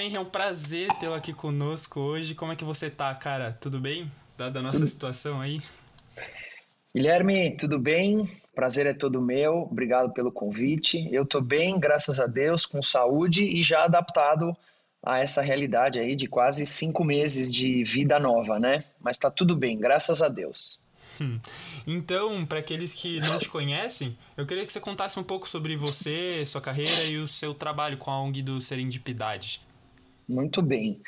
Henry, é um prazer tê-lo aqui conosco hoje. Como é que você tá, cara? Tudo bem? Dada a nossa situação aí? Guilherme, tudo bem? Prazer é todo meu. Obrigado pelo convite. Eu tô bem, graças a Deus, com saúde e já adaptado a essa realidade aí de quase cinco meses de vida nova, né? Mas tá tudo bem, graças a Deus. Hum. Então, para aqueles que não te conhecem, eu queria que você contasse um pouco sobre você, sua carreira e o seu trabalho com a ONG do Serendipidade. Muito bem.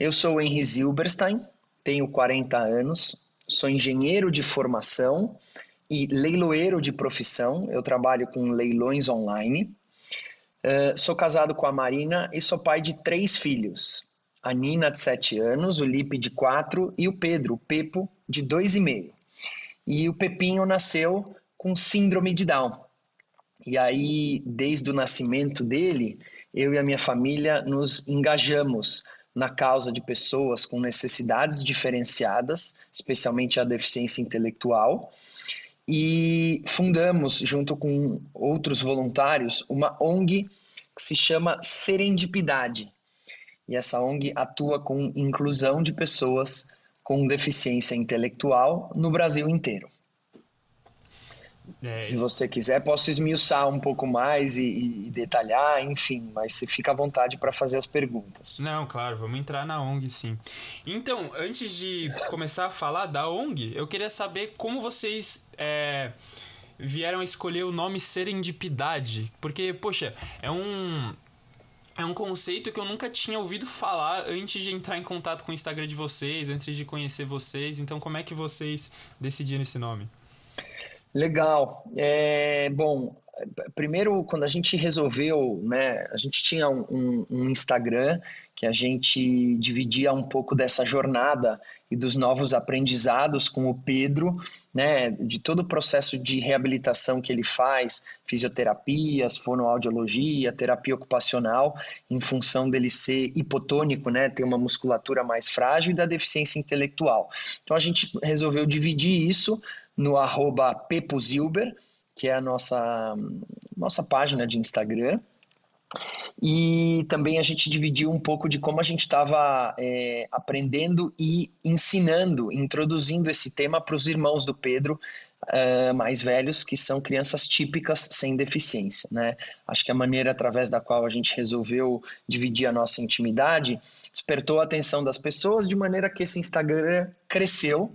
Eu sou o Henry Zilberstein, tenho 40 anos, sou engenheiro de formação e leiloeiro de profissão. Eu trabalho com leilões online. Uh, sou casado com a Marina e sou pai de três filhos. A Nina, de 7 anos, o Lipe, de 4 e o Pedro, o Pepo, de 2,5. E o Pepinho nasceu com síndrome de Down. E aí, desde o nascimento dele, eu e a minha família nos engajamos na causa de pessoas com necessidades diferenciadas, especialmente a deficiência intelectual, e fundamos, junto com outros voluntários, uma ONG que se chama Serendipidade. E essa ONG atua com inclusão de pessoas com deficiência intelectual no Brasil inteiro. É, se você quiser, posso esmiuçar um pouco mais e, e detalhar, enfim, mas você fica à vontade para fazer as perguntas. Não, claro, vamos entrar na ONG sim. Então, antes de começar a falar da ONG, eu queria saber como vocês é, vieram a escolher o nome Serendipidade. Porque, poxa, é um, é um conceito que eu nunca tinha ouvido falar antes de entrar em contato com o Instagram de vocês, antes de conhecer vocês. Então, como é que vocês decidiram esse nome? Legal. É, bom, primeiro, quando a gente resolveu, né, a gente tinha um, um, Instagram que a gente dividia um pouco dessa jornada e dos novos aprendizados com o Pedro, né, de todo o processo de reabilitação que ele faz, fisioterapias, fonoaudiologia, terapia ocupacional, em função dele ser hipotônico, né, ter uma musculatura mais frágil e da deficiência intelectual. Então a gente resolveu dividir isso no arroba pepozilber, que é a nossa, nossa página de Instagram. E também a gente dividiu um pouco de como a gente estava é, aprendendo e ensinando, introduzindo esse tema para os irmãos do Pedro uh, mais velhos, que são crianças típicas sem deficiência. Né? Acho que a maneira através da qual a gente resolveu dividir a nossa intimidade despertou a atenção das pessoas de maneira que esse Instagram cresceu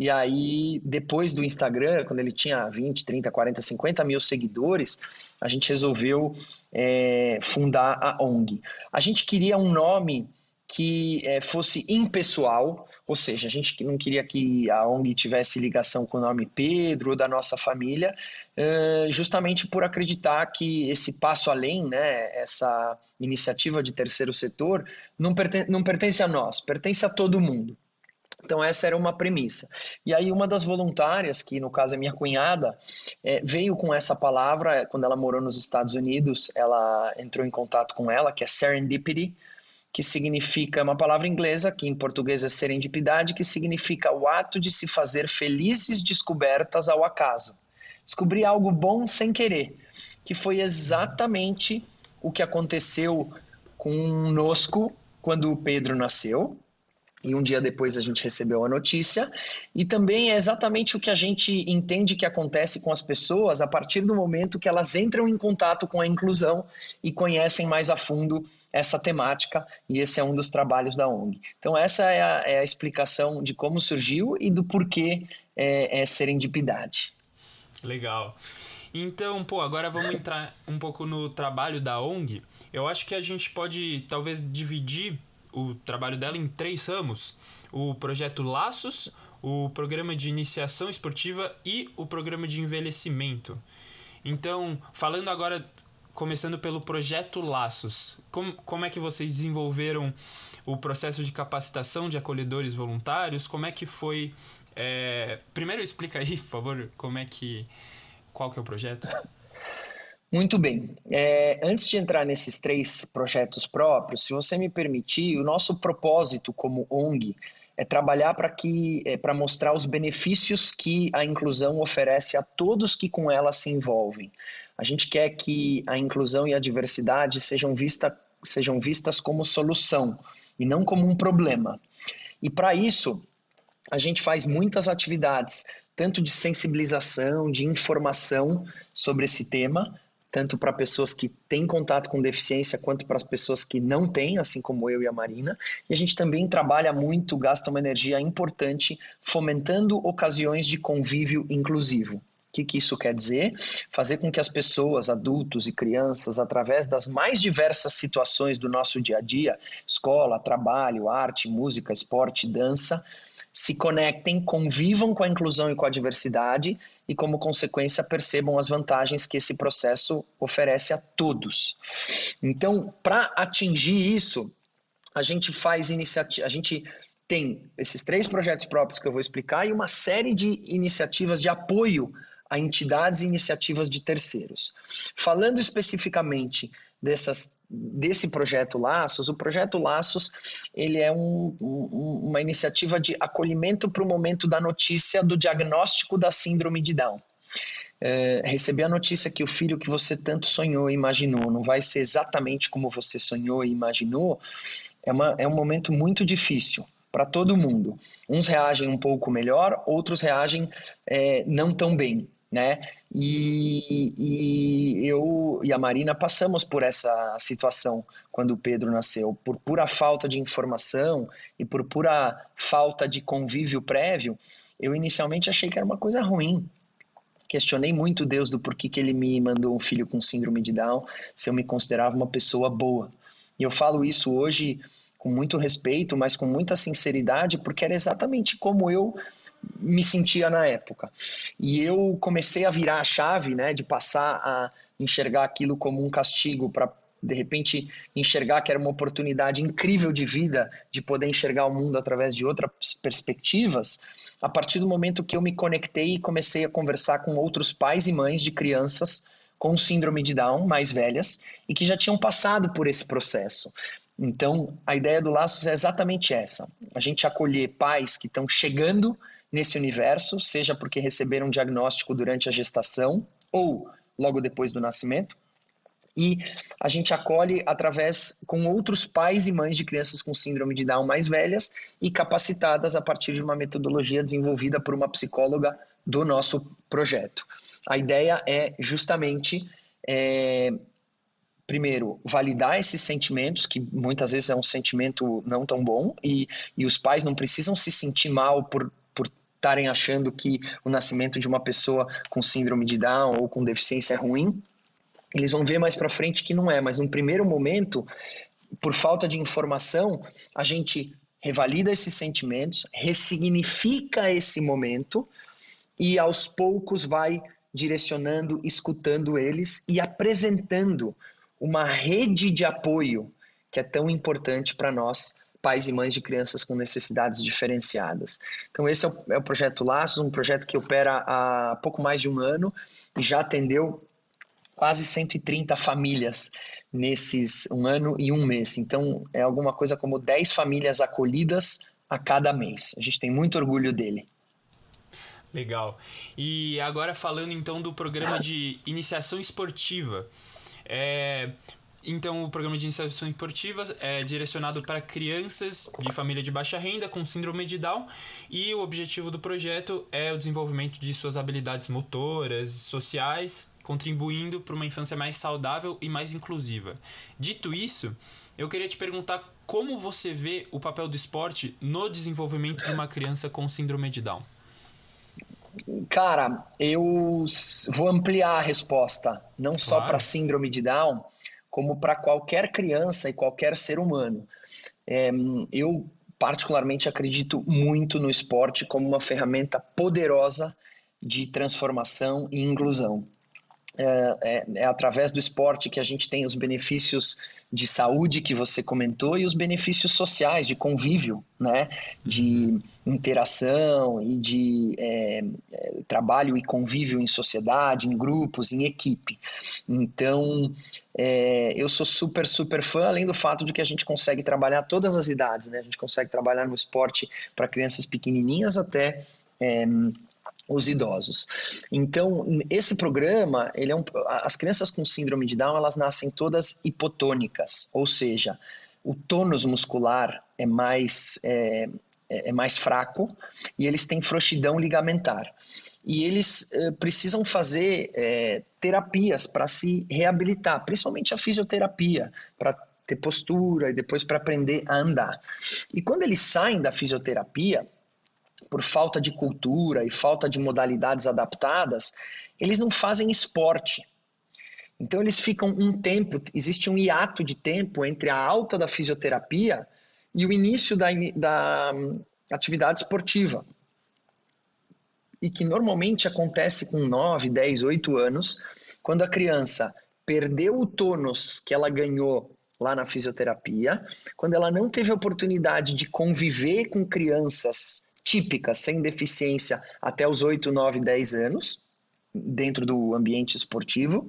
e aí, depois do Instagram, quando ele tinha 20, 30, 40, 50 mil seguidores, a gente resolveu é, fundar a ONG. A gente queria um nome que é, fosse impessoal, ou seja, a gente não queria que a ONG tivesse ligação com o nome Pedro ou da nossa família, justamente por acreditar que esse passo além, né, essa iniciativa de terceiro setor, não, perten não pertence a nós, pertence a todo mundo. Então, essa era uma premissa. E aí, uma das voluntárias, que no caso é minha cunhada, é, veio com essa palavra, quando ela morou nos Estados Unidos, ela entrou em contato com ela, que é serendipity, que significa, é uma palavra inglesa, que em português é serendipidade, que significa o ato de se fazer felizes descobertas ao acaso. Descobrir algo bom sem querer, que foi exatamente o que aconteceu conosco quando o Pedro nasceu, e um dia depois a gente recebeu a notícia. E também é exatamente o que a gente entende que acontece com as pessoas a partir do momento que elas entram em contato com a inclusão e conhecem mais a fundo essa temática, e esse é um dos trabalhos da ONG. Então, essa é a, é a explicação de como surgiu e do porquê é, é serendipidade. Legal. Então, pô, agora vamos entrar um pouco no trabalho da ONG. Eu acho que a gente pode talvez dividir o trabalho dela em três ramos: o projeto Laços, o programa de iniciação esportiva e o programa de envelhecimento. Então, falando agora, começando pelo projeto Laços, como, como é que vocês desenvolveram o processo de capacitação de acolhedores voluntários? Como é que foi. É... Primeiro explica aí, por favor, como é que. Qual que é o projeto? Muito bem. É, antes de entrar nesses três projetos próprios, se você me permitir, o nosso propósito como ONG é trabalhar para que é, para mostrar os benefícios que a inclusão oferece a todos que com ela se envolvem. A gente quer que a inclusão e a diversidade sejam vista sejam vistas como solução e não como um problema. E para isso, a gente faz muitas atividades, tanto de sensibilização, de informação sobre esse tema, tanto para pessoas que têm contato com deficiência quanto para as pessoas que não têm, assim como eu e a Marina. E a gente também trabalha muito, gasta uma energia importante fomentando ocasiões de convívio inclusivo. O que, que isso quer dizer? Fazer com que as pessoas, adultos e crianças, através das mais diversas situações do nosso dia a dia escola, trabalho, arte, música, esporte, dança se conectem, convivam com a inclusão e com a diversidade e, como consequência, percebam as vantagens que esse processo oferece a todos. Então, para atingir isso, a gente faz iniciativa, a gente tem esses três projetos próprios que eu vou explicar e uma série de iniciativas de apoio a entidades e iniciativas de terceiros. Falando especificamente dessas desse projeto Laços, o projeto Laços ele é um, um, uma iniciativa de acolhimento para o momento da notícia do diagnóstico da síndrome de Down. É, receber a notícia que o filho que você tanto sonhou e imaginou não vai ser exatamente como você sonhou e imaginou é, uma, é um momento muito difícil para todo mundo. Uns reagem um pouco melhor, outros reagem é, não tão bem né? E, e, eu e a Marina passamos por essa situação quando o Pedro nasceu, por pura falta de informação e por pura falta de convívio prévio. Eu inicialmente achei que era uma coisa ruim. Questionei muito Deus do porquê que ele me mandou um filho com síndrome de Down, se eu me considerava uma pessoa boa. E eu falo isso hoje com muito respeito, mas com muita sinceridade, porque era exatamente como eu me sentia na época. E eu comecei a virar a chave, né, de passar a enxergar aquilo como um castigo para de repente enxergar que era uma oportunidade incrível de vida, de poder enxergar o mundo através de outras perspectivas, a partir do momento que eu me conectei e comecei a conversar com outros pais e mães de crianças com síndrome de Down, mais velhas, e que já tinham passado por esse processo. Então, a ideia do Laços é exatamente essa: a gente acolher pais que estão chegando nesse universo, seja porque receberam um diagnóstico durante a gestação ou logo depois do nascimento. E a gente acolhe através com outros pais e mães de crianças com síndrome de Down mais velhas e capacitadas a partir de uma metodologia desenvolvida por uma psicóloga do nosso projeto. A ideia é justamente é, primeiro, validar esses sentimentos, que muitas vezes é um sentimento não tão bom, e, e os pais não precisam se sentir mal por estarem achando que o nascimento de uma pessoa com síndrome de Down ou com deficiência é ruim, eles vão ver mais para frente que não é, mas num primeiro momento, por falta de informação, a gente revalida esses sentimentos, ressignifica esse momento e aos poucos vai direcionando, escutando eles e apresentando uma rede de apoio que é tão importante para nós pais e mães de crianças com necessidades diferenciadas. Então, esse é o, é o, projeto Laços, um projeto que opera há pouco mais de um ano e já atendeu quase 130 famílias nesses um ano e um mês. Então, é alguma coisa como 10 famílias acolhidas a cada mês. A gente tem muito orgulho dele. Legal. E agora falando então do programa de iniciação esportiva. É, então, o programa de iniciação esportiva é direcionado para crianças de família de baixa renda com síndrome de Down e o objetivo do projeto é o desenvolvimento de suas habilidades motoras, sociais, contribuindo para uma infância mais saudável e mais inclusiva. Dito isso, eu queria te perguntar como você vê o papel do esporte no desenvolvimento de uma criança com síndrome de Down. Cara, eu vou ampliar a resposta, não claro. só para síndrome de Down, como para qualquer criança e qualquer ser humano. É, eu, particularmente, acredito muito no esporte como uma ferramenta poderosa de transformação e inclusão. É, é, é, através do esporte que a gente tem os benefícios de saúde que você comentou e os benefícios sociais de convívio, né, de interação e de é, trabalho e convívio em sociedade, em grupos, em equipe. Então, é, eu sou super, super fã, além do fato de que a gente consegue trabalhar todas as idades, né? A gente consegue trabalhar no esporte para crianças pequenininhas até é, os idosos. Então, esse programa, ele é um, as crianças com síndrome de Down, elas nascem todas hipotônicas, ou seja, o tônus muscular é mais, é, é, é mais fraco e eles têm frouxidão ligamentar. E eles é, precisam fazer é, terapias para se reabilitar, principalmente a fisioterapia, para ter postura e depois para aprender a andar. E quando eles saem da fisioterapia, por falta de cultura e falta de modalidades adaptadas, eles não fazem esporte. Então eles ficam um tempo, existe um hiato de tempo entre a alta da fisioterapia e o início da, da hum, atividade esportiva. E que normalmente acontece com 9, 10, 8 anos, quando a criança perdeu o tônus que ela ganhou lá na fisioterapia, quando ela não teve a oportunidade de conviver com crianças típicas sem deficiência até os 8, 9, 10 anos, dentro do ambiente esportivo,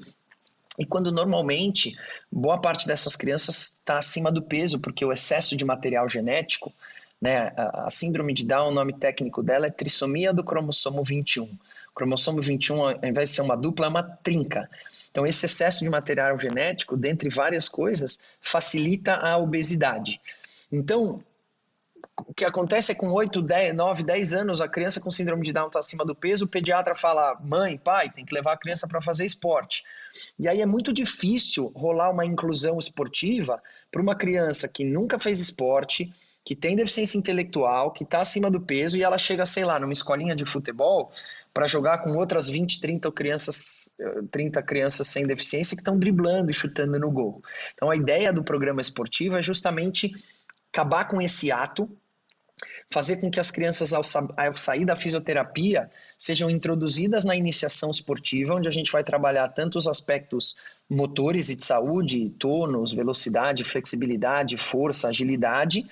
e quando normalmente boa parte dessas crianças está acima do peso, porque o excesso de material genético, né, a, síndrome de Down, o nome técnico dela é trissomia do cromossomo 21. O cromossomo 21, ao invés de ser uma dupla, é uma trinca. Então, esse excesso de material genético, dentre várias coisas, facilita a obesidade. Então, o que acontece é com 8, 10, 9, 10 anos, a criança com síndrome de Down está acima do peso, o pediatra fala: mãe, pai, tem que levar a criança para fazer esporte. E aí é muito difícil rolar uma inclusão esportiva para uma criança que nunca fez esporte, que tem deficiência intelectual, que está acima do peso e ela chega, sei lá, numa escolinha de futebol para jogar com outras 20, 30 crianças, 30 crianças sem deficiência que estão driblando e chutando no gol. Então a ideia do programa esportivo é justamente acabar com esse ato fazer com que as crianças, ao, ao, sair da fisioterapia, sejam introduzidas na iniciação esportiva, onde a gente vai trabalhar tanto os aspectos motores e de saúde, tônus, velocidade, flexibilidade, força, agilidade,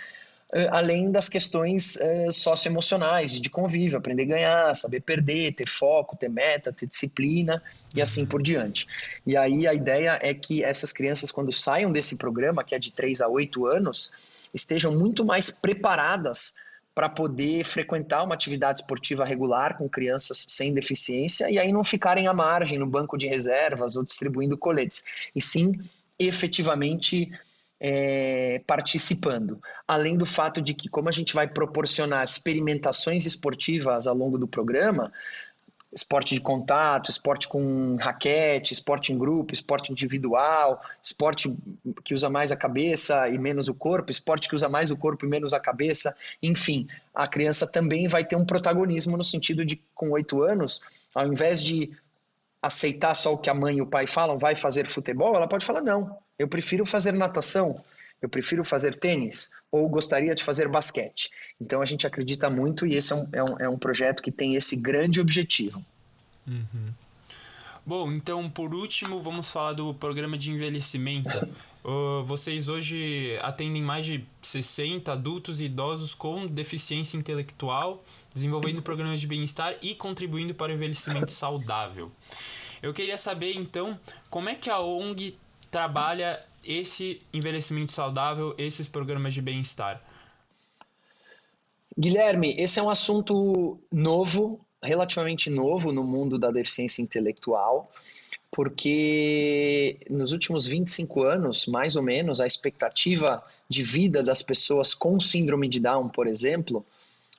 eh, além das questões uh, socioemocionais, de convívio, aprender a ganhar, saber perder, ter foco, ter meta, ter disciplina e assim por diante. E aí a ideia é que essas crianças, quando saiam desse programa, que é de 3 a 8 anos, estejam muito mais preparadas para poder frequentar uma atividade esportiva regular com crianças sem deficiência e aí não ficarem à margem no banco de reservas ou distribuindo coletes, e sim efetivamente é, participando. Além do fato de que, como a gente vai proporcionar experimentações esportivas ao longo do programa, esporte de contato, esporte com raquete, esporte em grupo, esporte individual, esporte que usa mais a cabeça e menos o corpo, esporte que usa mais o corpo e menos a cabeça, enfim, a criança também vai ter um protagonismo no sentido de, com oito anos, ao invés de aceitar só o que a mãe e o pai falam, vai fazer futebol, ela pode falar, não, eu prefiro fazer natação, eu prefiro fazer tênis ou gostaria de fazer basquete. Então a gente acredita muito e esse é um, é um, é um projeto que tem esse grande objetivo. Uhum. Bom, então por último vamos falar do programa de envelhecimento. Uh, vocês hoje atendem mais de 60 adultos e idosos com deficiência intelectual, desenvolvendo programas de bem-estar e contribuindo para o envelhecimento saudável. Eu queria saber então como é que a ONG trabalha esse envelhecimento saudável, esses programas de bem-estar? Guilherme, esse é um assunto novo, relativamente novo no mundo da deficiência intelectual, porque nos últimos 25 anos, mais ou menos, a expectativa de vida das pessoas com síndrome de Down, por exemplo,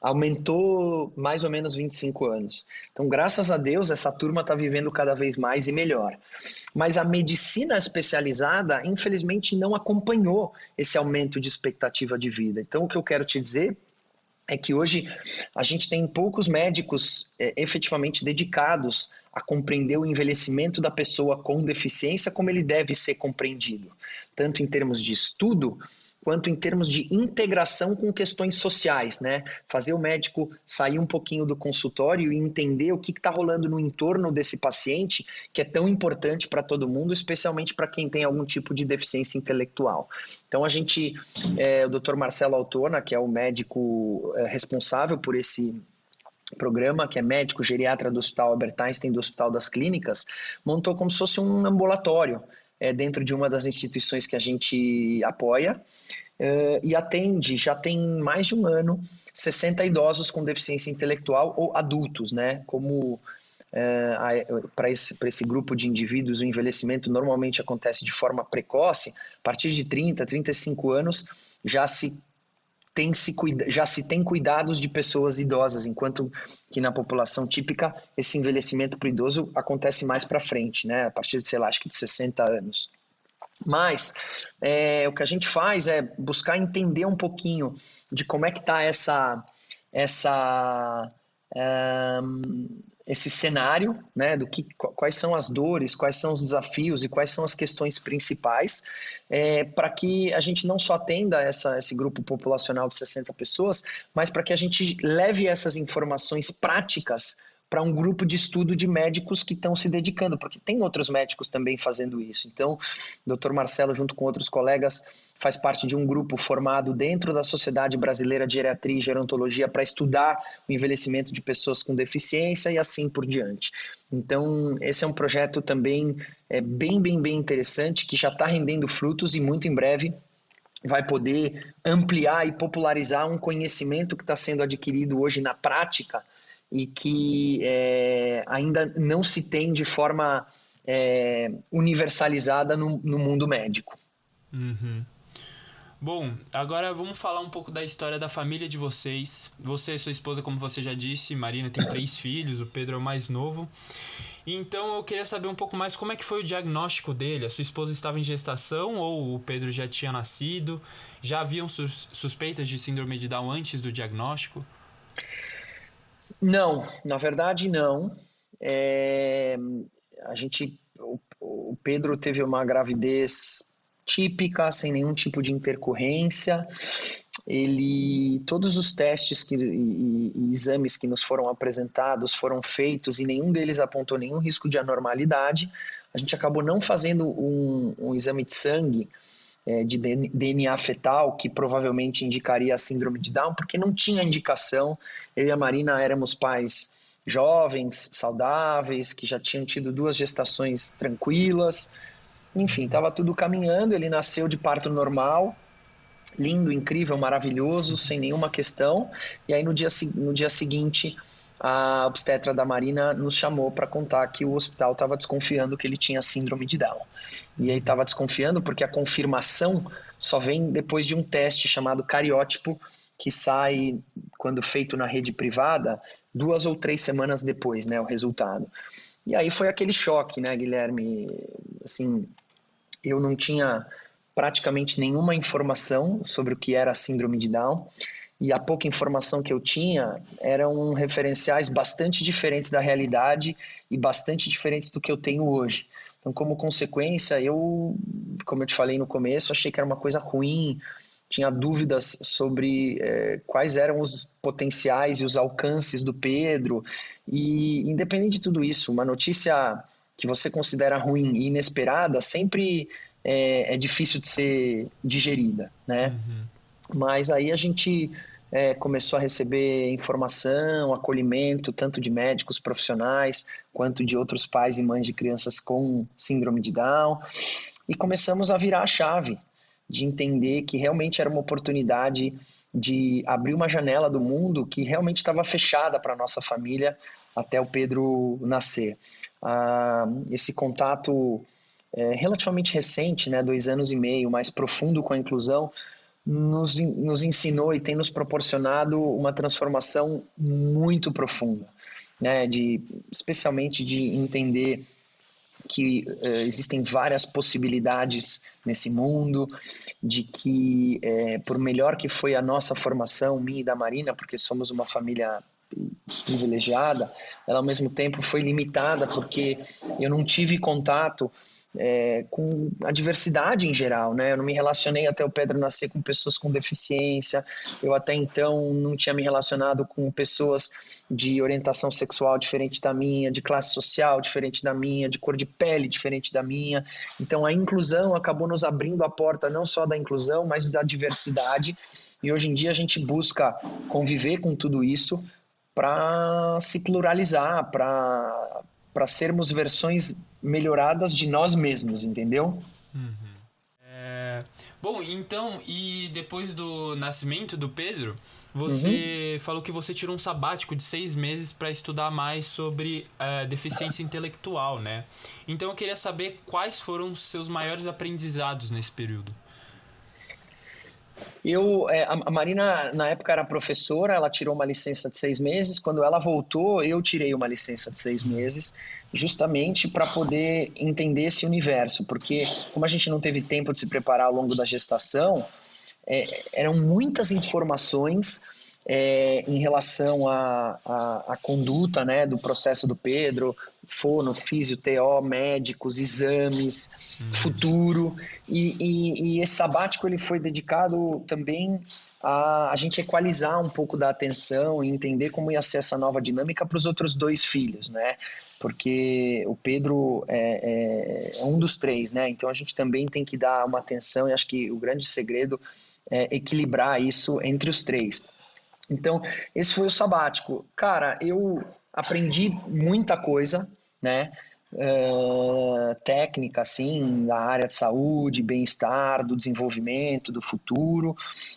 aumentou mais ou menos 25 anos. Então, graças a Deus, essa turma está vivendo cada vez mais e melhor. Mas a medicina especializada, infelizmente, não acompanhou esse aumento de expectativa de vida. Então, o que eu quero te dizer é que hoje a gente tem poucos médicos é, efetivamente dedicados a compreender o envelhecimento da pessoa com deficiência como ele deve ser compreendido, tanto em termos de estudo quanto em termos de integração com questões sociais, né? Fazer o médico sair um pouquinho do consultório e entender o que está rolando no entorno desse paciente, que é tão importante para todo mundo, especialmente para quem tem algum tipo de deficiência intelectual. Então a gente, é, o Dr. Marcelo Altona, que é o médico é, responsável por esse programa, que é médico geriatra do Hospital Albert Einstein do Hospital das Clínicas, montou como se fosse um ambulatório é, dentro de uma das instituições que a gente apoia uh, e atende, já tem mais de um ano, 60 idosos com deficiência intelectual ou adultos, né? Como uh, para esse, esse grupo de indivíduos o envelhecimento normalmente acontece de forma precoce, a partir de 30, 35 anos já se tem se já se tem cuidados de pessoas idosas, enquanto que na população típica esse envelhecimento para o idoso acontece mais para frente, né? A partir de, sei lá, acho que de 60 anos. Mas é, o que a gente faz é buscar entender um pouquinho de como é que está essa, essa é, esse cenário, né, do que, quais são as dores, quais são os desafios e quais são as questões principais, é, para que a gente não só atenda essa, esse grupo populacional de 60 pessoas, mas para que a gente leve essas informações práticas para um grupo de estudo de médicos que estão se dedicando, porque tem outros médicos também fazendo isso. Então, o Dr. Marcelo, junto com outros colegas, faz parte de um grupo formado dentro da Sociedade Brasileira de Geriatria e Gerontologia para estudar o envelhecimento de pessoas com deficiência e assim por diante. Então, esse é um projeto também é, bem, bem, bem interessante que já está rendendo frutos e muito em breve vai poder ampliar e popularizar um conhecimento que está sendo adquirido hoje na prática e que é, ainda não se tem de forma é, universalizada no, no, mundo médico. Uhum. Bom, agora vamos falar um pouco da história da família de vocês. Você e sua esposa, como você já disse, Marina tem três filhos, o Pedro é o mais novo. Então eu queria saber um pouco mais como é que foi o diagnóstico dele. A sua esposa estava em gestação ou o Pedro já tinha nascido? Já haviam sus suspeitas de síndrome de Down antes do diagnóstico? Não, na verdade não. É, a gente, o, o, Pedro teve uma gravidez típica, sem nenhum tipo de intercorrência. Ele, todos os testes que, e, e exames que nos foram apresentados foram feitos e nenhum deles apontou nenhum risco de anormalidade. A gente acabou não fazendo um, um exame de sangue é, de DNA fetal, que provavelmente indicaria a síndrome de Down, porque não tinha indicação. Eu e a Marina éramos pais jovens, saudáveis, que já tinham tido duas gestações tranquilas. Enfim, estava tudo caminhando. Ele nasceu de parto normal, lindo, incrível, maravilhoso, sem nenhuma questão. E aí no dia, no dia seguinte, a obstetra da Marina nos chamou para contar que o hospital estava desconfiando que ele tinha síndrome de Down. E aí estava desconfiando porque a confirmação só vem depois de um teste chamado cariótipo, que sai, quando feito na rede privada, duas ou três semanas depois, né, o resultado. E aí foi aquele choque, né, Guilherme? Assim, eu não tinha praticamente nenhuma informação sobre o que era a síndrome de Down e a pouca informação que eu tinha eram referenciais bastante diferentes da realidade e bastante diferentes do que eu tenho hoje. Então, como consequência, eu, como eu te falei no começo, achei que era uma coisa ruim, tinha dúvidas sobre é, quais eram os potenciais e os alcances do Pedro. E, independente de tudo isso, uma notícia que você considera ruim e inesperada sempre é, é difícil de ser digerida, né? Uhum. Mas aí a gente é, começou a receber informação, acolhimento, tanto de médicos profissionais, quanto de outros pais e mães de crianças com síndrome de Down. E começamos a virar a chave de entender que realmente era uma oportunidade de abrir uma janela do mundo que realmente estava fechada para a nossa família até o Pedro nascer. Ah, esse contato é, relativamente recente, né, dois anos e meio, mais profundo com a inclusão, nos, nos ensinou e tem nos proporcionado uma transformação muito profunda, né? de, especialmente de entender que uh, existem várias possibilidades nesse mundo, de que, é, por melhor que foi a nossa formação, minha e da Marina, porque somos uma família privilegiada, ela ao mesmo tempo foi limitada porque eu não tive contato é, com a diversidade em geral, né? Eu não me relacionei até o Pedro nascer com pessoas com deficiência, eu até então não tinha me relacionado com pessoas de orientação sexual diferente da minha, de classe social diferente da minha, de cor de pele diferente da minha. Então a inclusão acabou nos abrindo a porta não só da inclusão, mas da diversidade. E hoje em dia a gente busca conviver com tudo isso para se pluralizar, para para sermos versões melhoradas de nós mesmos, entendeu? Uhum. É, Bom, então, e depois do nascimento do Pedro, você uhum. falou que você tirou um sabático de seis meses para estudar mais sobre uh, deficiência intelectual, né? Então eu queria saber quais foram os seus maiores aprendizados nesse período. Eu, é, a Marina, na época, era professora, ela tirou uma licença de seis meses. Quando ela voltou, eu tirei uma licença de seis meses, justamente para poder entender esse universo. Porque, como a gente não teve tempo de se preparar ao longo da gestação, é, eram muitas informações é, em relação à, conduta né, do processo do Pedro, fono, físio, TO, médicos, exames, uhum. futuro. E, e, e, esse sabático ele foi dedicado também a a gente equalizar um pouco da atenção e entender como ia ser essa nova dinâmica para os outros dois filhos, né? Porque o Pedro é, é, é um dos três, né? Então a gente também tem que dar uma atenção e acho que o grande segredo é equilibrar isso entre os três. Então, esse foi o sabático. Cara, eu aprendi muita coisa, né? Uh, técnica, assim, da área de saúde, bem-estar, do desenvolvimento, do futuro.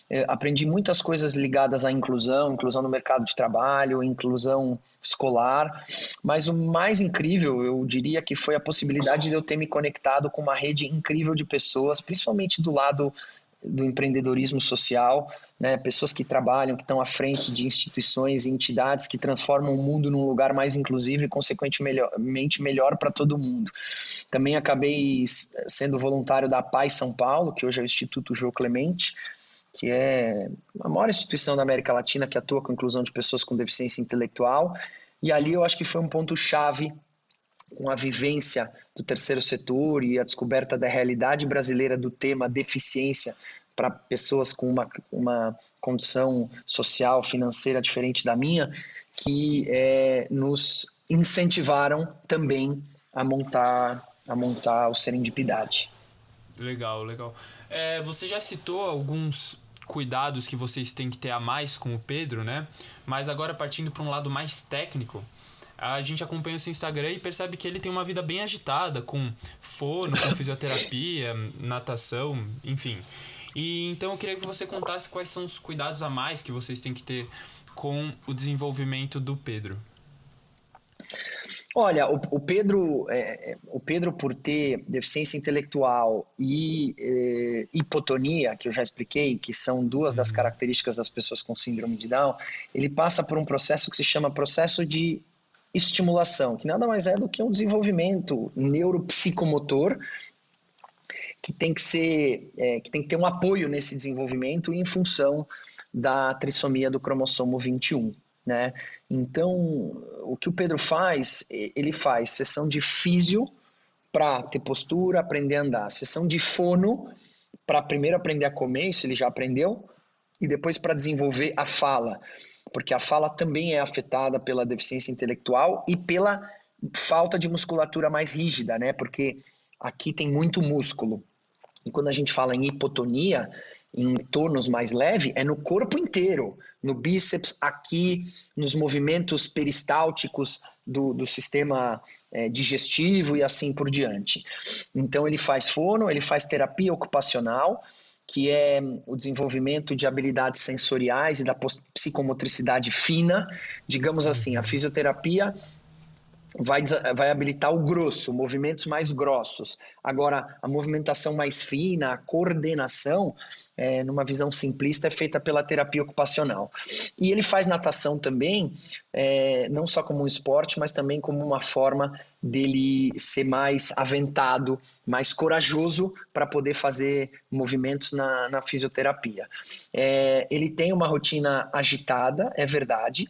Uh, aprendi muitas coisas ligadas à inclusão, inclusão no mercado de trabalho, inclusão escolar, mas o mais incrível, eu diria que foi a possibilidade de eu ter me conectado com uma rede incrível de pessoas, principalmente do lado do empreendedorismo social, né? pessoas que trabalham, que estão à frente de instituições e entidades que transformam o mundo num lugar mais inclusivo e, consequentemente, melhor para todo mundo. Também acabei sendo voluntário da Paz São Paulo, que hoje é o Instituto João Clemente, que é a maior instituição da América Latina que atua com a inclusão de pessoas com deficiência intelectual. E ali eu acho que foi um ponto-chave com a vivência do terceiro setor e a descoberta da realidade brasileira do tema deficiência para pessoas com uma, uma condição social, financeira diferente da minha, que é, nos incentivaram também a montar, a montar o Serendipidade. Legal, legal. É, você já citou alguns cuidados que vocês têm que ter a mais com o Pedro, né? Mas agora partindo para um lado mais técnico, a gente acompanha o seu Instagram e percebe que ele tem uma vida bem agitada, com fono, com fisioterapia, natação, enfim. E então eu queria que você contasse quais são os cuidados a mais que vocês têm que ter com o desenvolvimento do Pedro. Olha, o, o Pedro, é, é o Pedro por ter deficiência intelectual e é, hipotonia, que eu já expliquei, que são duas das uhum. características das pessoas com síndrome de Down, ele passa por um processo que se chama processo de estimulação, que nada mais é do que um desenvolvimento neuropsicomotor que tem que ser, é, que tem que ter um apoio nesse desenvolvimento em função da trissomia do cromossomo 21, né? Então, o que o Pedro faz, ele faz sessão de físio para ter postura, aprender a andar, sessão de fono para primeiro aprender a comer, isso ele já aprendeu, e depois para desenvolver a fala porque a fala também é afetada pela deficiência intelectual e pela falta de musculatura mais rígida, né? Porque aqui tem muito músculo. E quando a gente fala em hipotonia, em tornos mais leve, é no corpo inteiro, no bíceps, aqui, nos movimentos peristálticos do, do sistema é, digestivo e assim por diante. Então, ele faz fono, ele faz terapia ocupacional, que é o desenvolvimento de habilidades sensoriais e da psicomotricidade fina. Digamos assim, a uhum. fisioterapia vai, vai habilitar o grosso, movimentos mais grossos. Agora, a movimentação mais fina, a coordenação, é, numa visão simplista, é feita pela terapia ocupacional. E ele faz natação também, é, não só como um esporte, mas também como uma forma dele ser mais aventado, mais corajoso para poder fazer movimentos na, na fisioterapia. É, ele tem uma rotina agitada, é verdade,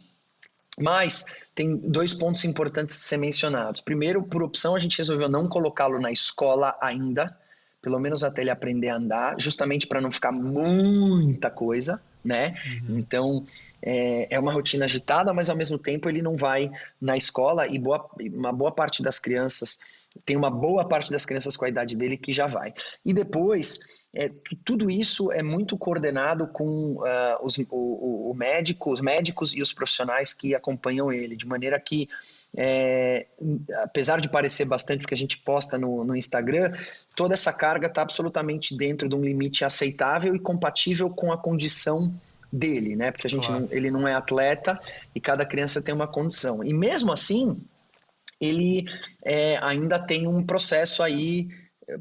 mas tem dois pontos importantes a ser mencionados. Primeiro, por opção, a gente resolveu não colocá-lo na escola ainda, pelo menos até ele aprender a andar, justamente para não ficar muita coisa, né? Uhum. Então, é, é, uma rotina agitada, mas ao mesmo tempo ele não vai na escola e boa, uma boa parte das crianças, tem uma boa parte das crianças com a idade dele que já vai. E depois é, tudo isso é muito coordenado com uh, os, o, o médico, os médicos e os profissionais que acompanham ele, de maneira que é, apesar de parecer bastante, porque a gente posta no, no Instagram, toda essa carga está absolutamente dentro de um limite aceitável e compatível com a condição dele, né? Porque a gente claro. não, ele não é atleta e cada criança tem uma condição. E mesmo assim, ele é, ainda tem um processo aí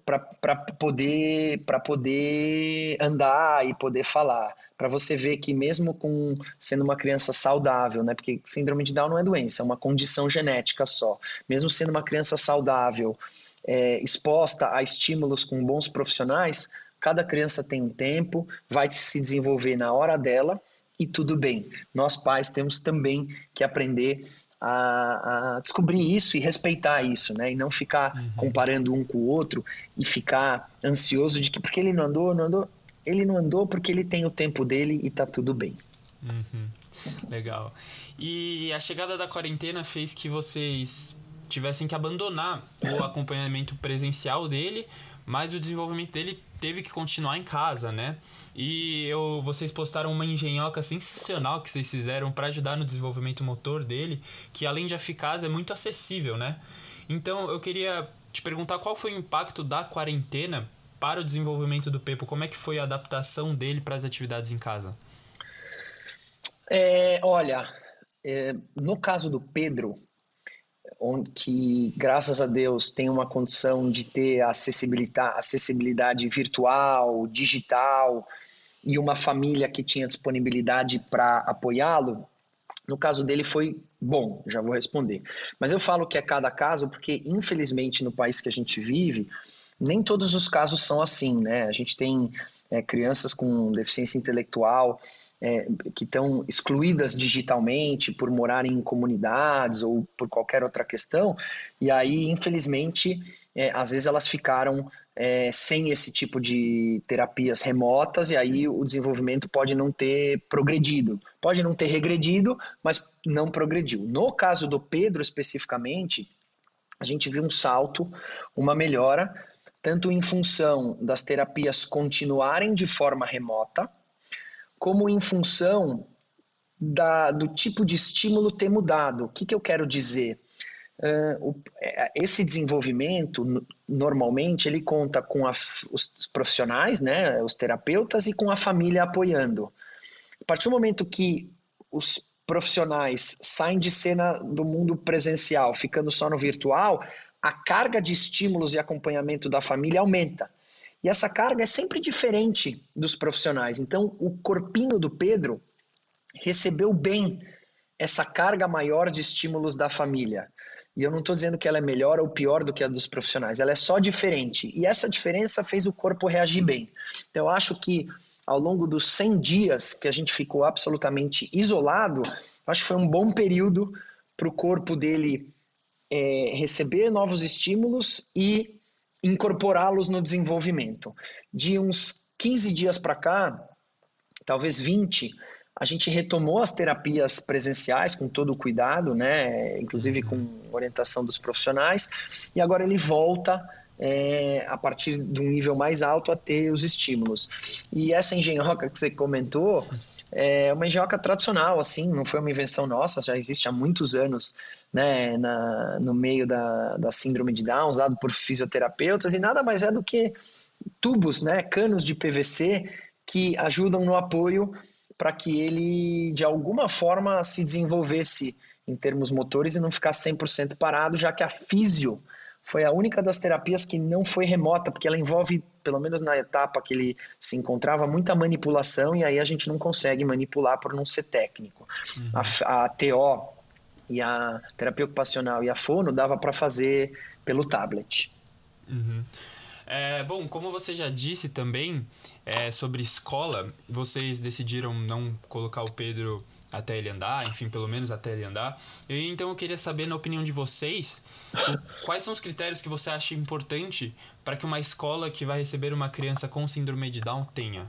para poder para poder andar e poder falar. Para você ver que mesmo com sendo uma criança saudável né porque síndrome de Down não é doença é uma condição genética só. Mesmo sendo uma criança saudável é, exposta a estímulos com bons profissionais cada criança tem um tempo vai se desenvolver na hora dela e tudo bem. Nós pais temos também que aprender a, a, descobrir isso e respeitar isso, né? E não ficar uhum. comparando um com o outro e ficar ansioso de que porque ele não andou, não andou. Ele não andou porque ele tem o tempo dele e tá tudo bem. Uhum. Legal. E a chegada da quarentena fez que vocês tivessem que abandonar o acompanhamento presencial dele, mas o desenvolvimento dele teve que continuar em casa, né? E eu, vocês postaram uma engenhoca sensacional que vocês fizeram para ajudar no desenvolvimento motor dele, que além de eficaz é muito acessível, né? Então eu queria te perguntar qual foi o impacto da quarentena para o desenvolvimento do Pepo, como é que foi a adaptação dele para as atividades em casa? É, olha, é, no caso do Pedro, onde que graças a Deus tem uma condição de ter acessibilidade, acessibilidade virtual, digital e uma família que tinha disponibilidade para apoiá-lo. No caso dele foi bom, já vou responder. Mas eu falo que é cada caso porque infelizmente no país que a gente vive nem todos os casos são assim, né? A gente tem é, crianças com deficiência intelectual é, que estão excluídas digitalmente por morarem em comunidades ou por qualquer outra questão, e aí, infelizmente, é, às vezes elas ficaram é, sem esse tipo de terapias remotas, e aí o desenvolvimento pode não ter progredido. Pode não ter regredido, mas não progrediu. No caso do Pedro especificamente, a gente viu um salto, uma melhora, tanto em função das terapias continuarem de forma remota, como em função da, do tipo de estímulo ter mudado. O que, que eu quero dizer? Uh, o, é, esse desenvolvimento, normalmente, ele conta com a, os profissionais, né, os terapeutas, e com a família apoiando. A partir do momento que os profissionais saem de cena do mundo presencial, ficando só no virtual, a carga de estímulos e acompanhamento da família aumenta. E essa carga é sempre diferente dos profissionais. Então, o corpinho do Pedro recebeu bem essa carga maior de estímulos da família. E eu não estou dizendo que ela é melhor ou pior do que a dos profissionais, ela é só diferente. E essa diferença fez o corpo reagir bem. Então, eu acho que ao longo dos 100 dias que a gente ficou absolutamente isolado, acho que foi um bom período para o corpo dele é, receber novos estímulos e incorporá-los no desenvolvimento. De uns 15 dias para cá, talvez 20, a gente retomou as terapias presenciais com todo o cuidado, né? inclusive com orientação dos profissionais, e agora ele volta é, a partir de um nível mais alto a ter os estímulos. E essa engenhoca que você comentou é uma engenhoca tradicional, assim, não foi uma invenção nossa, já existe há muitos anos né, na, no meio da, da síndrome de Down, usado por fisioterapeutas, e nada mais é do que tubos, né, canos de PVC que ajudam no apoio para que ele, de alguma forma, se desenvolvesse em termos motores e não ficasse 100% parado, já que a físio foi a única das terapias que não foi remota, porque ela envolve, pelo menos na etapa que ele se encontrava, muita manipulação e aí a gente não consegue manipular por não ser técnico. Uhum. A, a TO e a terapia ocupacional e a fono dava para fazer pelo tablet. Uhum. É, bom, como você já disse também é, sobre escola, vocês decidiram não colocar o Pedro até ele andar, enfim, pelo menos até ele andar. E, então eu queria saber, na opinião de vocês, quais são os critérios que você acha importante para que uma escola que vai receber uma criança com síndrome de Down tenha?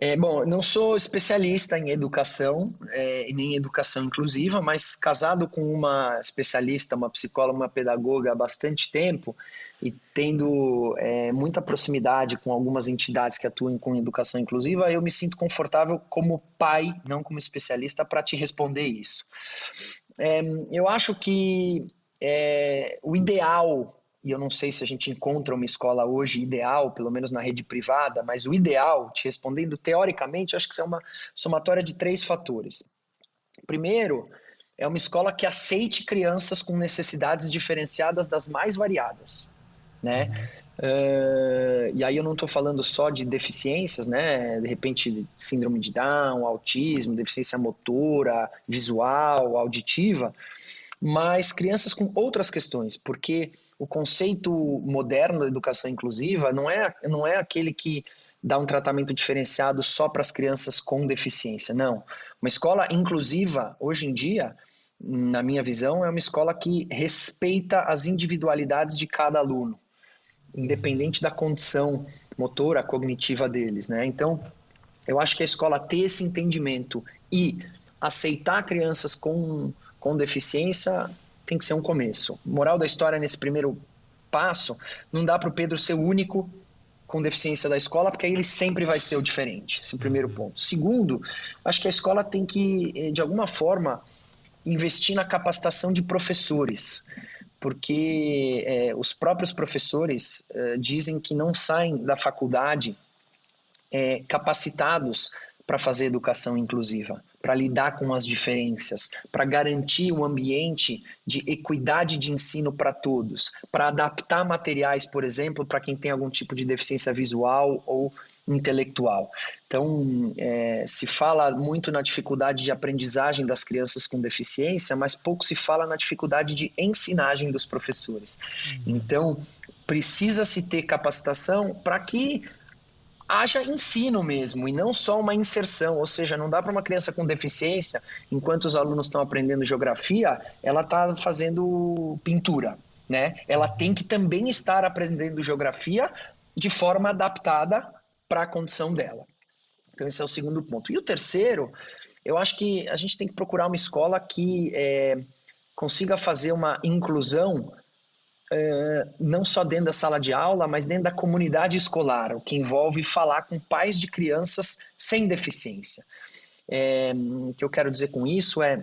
É, bom, não sou especialista em educação é, nem educação inclusiva, mas casado com uma especialista, uma psicóloga, uma pedagoga há bastante tempo e tendo é, muita proximidade com algumas entidades que atuam com educação inclusiva, eu me sinto confortável como pai, não como especialista, para te responder isso. É, eu acho que é, o ideal e eu não sei se a gente encontra uma escola hoje ideal, pelo menos na rede privada, mas o ideal, te respondendo teoricamente, eu acho que é uma somatória de três fatores. Primeiro, é uma escola que aceite crianças com necessidades diferenciadas das mais variadas, né? Uh, e aí eu não estou falando só de deficiências, né? De repente, síndrome de Down, autismo, deficiência motora, visual, auditiva, mas crianças com outras questões, porque o conceito moderno da educação inclusiva não é, não é aquele que dá um tratamento diferenciado só para as crianças com deficiência. Não. Uma escola inclusiva, hoje em dia, na minha visão, é uma escola que respeita as individualidades de cada aluno, independente da condição motora, cognitiva deles. Né? Então, eu acho que a escola ter esse entendimento e aceitar crianças com, com deficiência tem que ser um começo. Moral da história nesse primeiro passo, não dá para o Pedro ser o único com deficiência da escola, porque aí ele sempre vai ser o diferente. Esse é o primeiro ponto. Segundo, acho que a escola tem que, eh, de alguma forma, investir na capacitação de professores, porque é, os próprios professores é, dizem que não saem da faculdade é, capacitados para fazer educação inclusiva, para lidar com as diferenças, para garantir um ambiente de equidade de ensino para todos, para adaptar materiais, por exemplo, para quem tem algum tipo de deficiência visual ou intelectual. Então, é, se fala muito na dificuldade de aprendizagem das crianças com deficiência, mas pouco se fala na dificuldade de ensinagem dos professores. Uhum. Então, precisa se ter capacitação para que haja ensino mesmo e não só uma inserção, ou seja, não dá para uma criança com deficiência, enquanto os alunos estão aprendendo geografia, ela está fazendo pintura, né? Ela tem que também estar aprendendo geografia de forma adaptada para a condição dela. Então esse é o segundo ponto. E o terceiro, eu acho que a gente tem que procurar uma escola que é, consiga fazer uma inclusão não só dentro da sala de aula, mas dentro da comunidade escolar, o que envolve falar com pais de crianças sem deficiência. É, o que eu quero dizer com isso é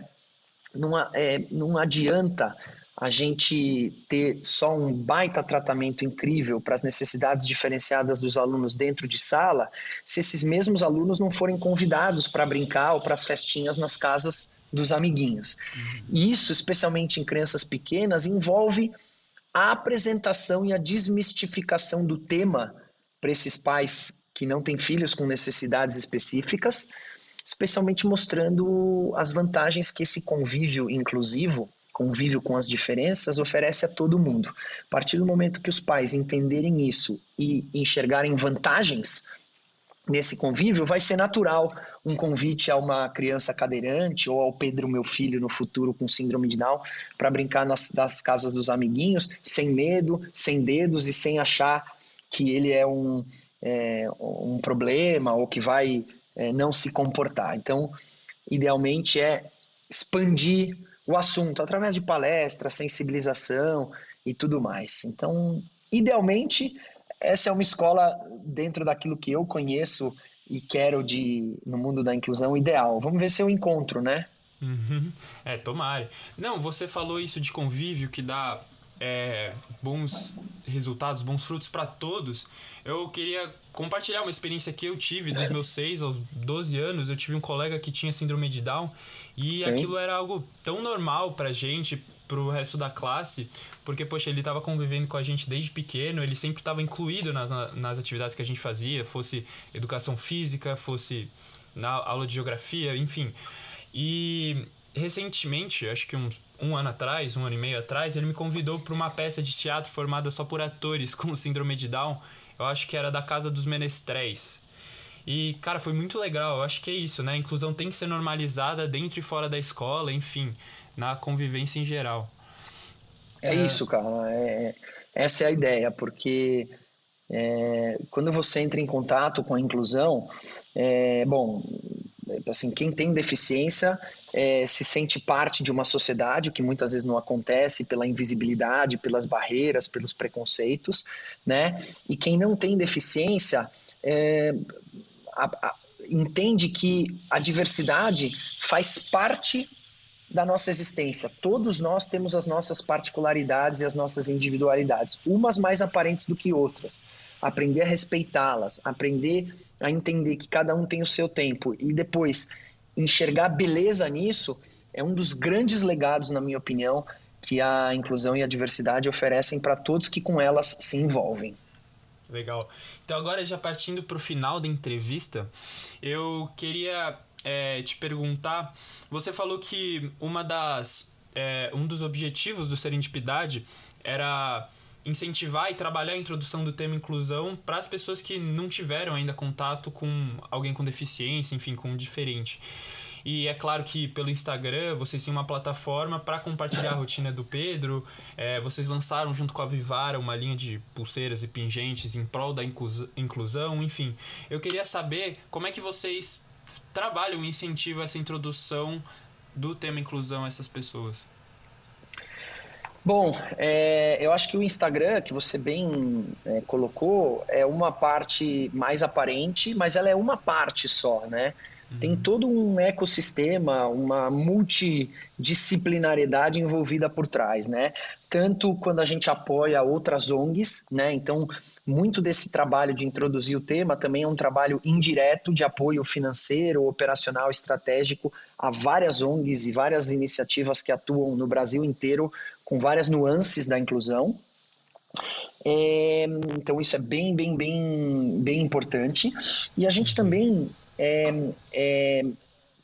não, é, não adianta a gente ter só um baita tratamento incrível para as necessidades diferenciadas dos alunos dentro de sala, se esses mesmos alunos não forem convidados para brincar ou para as festinhas nas casas dos amiguinhos. Uhum. E isso, especialmente em crianças pequenas, envolve a apresentação e a desmistificação do tema para esses pais que não têm filhos com necessidades específicas, especialmente mostrando as vantagens que esse convívio inclusivo, convívio com as diferenças, oferece a todo mundo. A partir do momento que os pais entenderem isso e enxergarem vantagens nesse convívio, vai ser natural um convite a uma criança cadeirante ou ao Pedro, meu filho, no futuro com síndrome de Down, para brincar nas, nas casas dos amiguinhos, sem medo, sem dedos e sem achar que ele é um, é, um problema ou que vai é, não se comportar. Então, idealmente é expandir o assunto através de palestras, sensibilização e tudo mais. Então, idealmente, essa é uma escola dentro daquilo que eu conheço e quero de no mundo da inclusão ideal. Vamos ver se eu encontro, né? Uhum. É, tomare. Não, você falou isso de convívio que dá é, bons resultados, bons frutos para todos. Eu queria compartilhar uma experiência que eu tive dos meus 6 aos 12 anos. Eu tive um colega que tinha síndrome de Down e Sim. aquilo era algo tão normal pra gente, pro resto da classe, porque, poxa, ele estava convivendo com a gente desde pequeno, ele sempre estava incluído nas, nas atividades que a gente fazia, fosse educação física, fosse na aula de geografia, enfim. E recentemente, acho que um, um ano atrás, um ano e meio atrás, ele me convidou para uma peça de teatro formada só por atores com síndrome de Down. Eu acho que era da Casa dos Menestréis. E, cara, foi muito legal. Eu acho que é isso, né? A inclusão tem que ser normalizada dentro e fora da escola, enfim na convivência em geral. É, é isso, cara. É, essa é a ideia, porque É, quando você entra em contato com a inclusão, é, bom, assim, quem tem deficiência é, se sente parte de uma sociedade, o que muitas vezes não acontece pela invisibilidade, pelas barreiras, pelos preconceitos, né? E quem não tem deficiência é, a, a, entende que a diversidade faz parte da nossa existência. Todos nós temos as nossas particularidades e as nossas individualidades, umas mais aparentes do que outras. Aprender a respeitá-las, aprender a entender que cada um tem o seu tempo e depois enxergar beleza nisso é um dos grandes legados, na minha opinião, que a inclusão e a diversidade oferecem para todos que com elas se envolvem. Legal. Então agora já partindo para o final da entrevista, eu queria é, te perguntar, você falou que uma das é, um dos objetivos do Serendipidade era incentivar e trabalhar a introdução do tema inclusão para as pessoas que não tiveram ainda contato com alguém com deficiência, enfim, com um diferente. E é claro que pelo Instagram vocês têm uma plataforma para compartilhar a rotina do Pedro. É, vocês lançaram junto com a Vivara uma linha de pulseiras e pingentes em prol da inclusão, enfim. Eu queria saber como é que vocês trabalham e incentivam essa introdução do tema inclusão a essas pessoas. Bom, é, eu acho que o Instagram, que você bem é, colocou, é uma parte mais aparente, mas ela é uma parte só, né? Uhum. Tem todo um ecossistema, uma multidisciplinariedade envolvida por trás, né? Tanto quando a gente apoia outras ONGs, né? Então, muito desse trabalho de introduzir o tema também é um trabalho indireto de apoio financeiro, operacional, estratégico a várias ONGs e várias iniciativas que atuam no Brasil inteiro com várias nuances da inclusão. É, então isso é bem, bem, bem, bem importante. E a gente também é, é,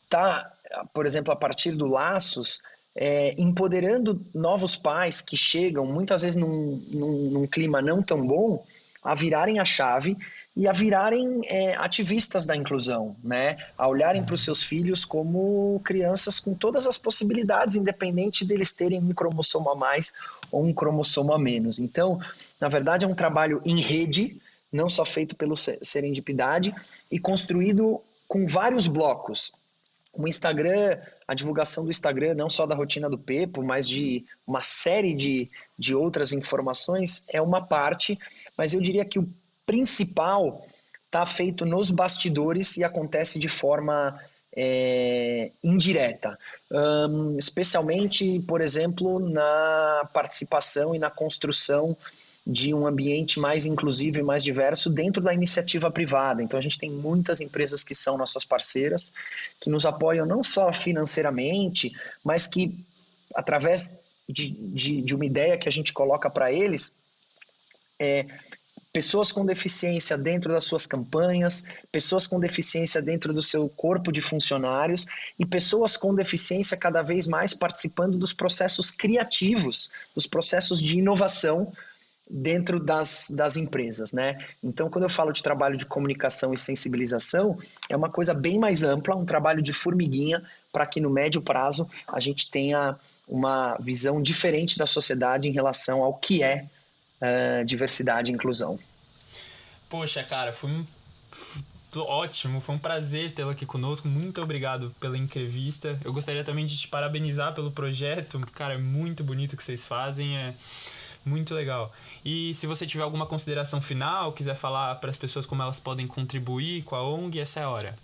tá, por exemplo, a partir do Laços, é, empoderando novos pais que chegam muitas vezes num, num, num clima não tão bom a virarem a chave e a virarem é, ativistas da inclusão, né? A olharem para os seus filhos como crianças com todas as possibilidades, independente deles terem um cromossomo a mais ou um cromossomo a menos. Então, na verdade, é um trabalho em rede, não só feito pelo Serendipidade, e construído com vários blocos. O Instagram, a divulgação do Instagram, não só da rotina do Pepo, mas de uma série de, de outras informações, é uma parte, mas eu diria que o principal está feito nos bastidores e acontece de forma é, indireta, um, especialmente, por exemplo, na participação e na construção de um ambiente mais inclusivo e mais diverso dentro da iniciativa privada. Então, a gente tem muitas empresas que são nossas parceiras, que nos apoiam não só financeiramente, mas que, através de, de, de uma ideia que a gente coloca para eles, é, pessoas com deficiência dentro das suas campanhas, pessoas com deficiência dentro do seu corpo de funcionários e pessoas com deficiência cada vez mais participando dos processos criativos, dos processos de inovação dentro das, das empresas, né? Então, quando eu falo de trabalho de comunicação e sensibilização, é uma coisa bem mais ampla, um trabalho de formiguinha para que no médio prazo a gente tenha uma visão diferente da sociedade em relação ao que é uh, diversidade e inclusão. Poxa, cara, foi um ótimo, foi um prazer tê-lo aqui conosco. Muito obrigado pela entrevista. Eu gostaria também de te parabenizar pelo projeto. Cara, é muito bonito o que vocês fazem, é muito legal. E se você tiver alguma consideração final, quiser falar para as pessoas como elas podem contribuir com a ONG, essa é a hora.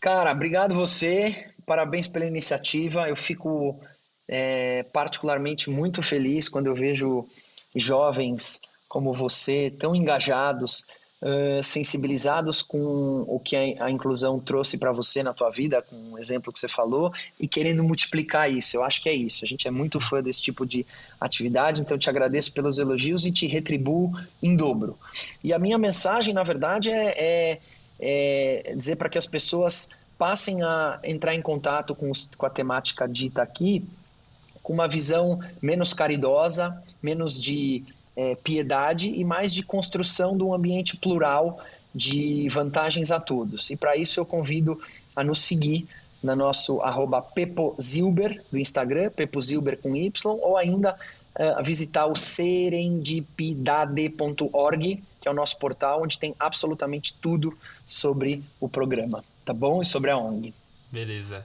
Cara, obrigado você. Parabéns pela iniciativa. Eu fico é, particularmente muito feliz quando eu vejo jovens como você, tão engajados, uh, sensibilizados com o que a, a inclusão trouxe para você na tua vida, com o exemplo que você falou, e querendo multiplicar isso. Eu acho que é isso. A gente é muito fã desse tipo de atividade, então eu te agradeço pelos elogios e te retribuo em dobro. E a minha mensagem, na verdade, é, é, é dizer para que as pessoas passem a entrar em contato com, os, com a temática dita aqui com uma visão menos caridosa, menos de é, piedade e mais de construção de um ambiente plural de vantagens a todos. E para isso eu convido a nos seguir no nosso arroba Pepo Zilber do Instagram, Pepo Zilber com Y, ou ainda uh, visitar o serendipidade.org, que é o nosso portal, onde tem absolutamente tudo sobre o programa, tá bom? E sobre a ONG. Beleza.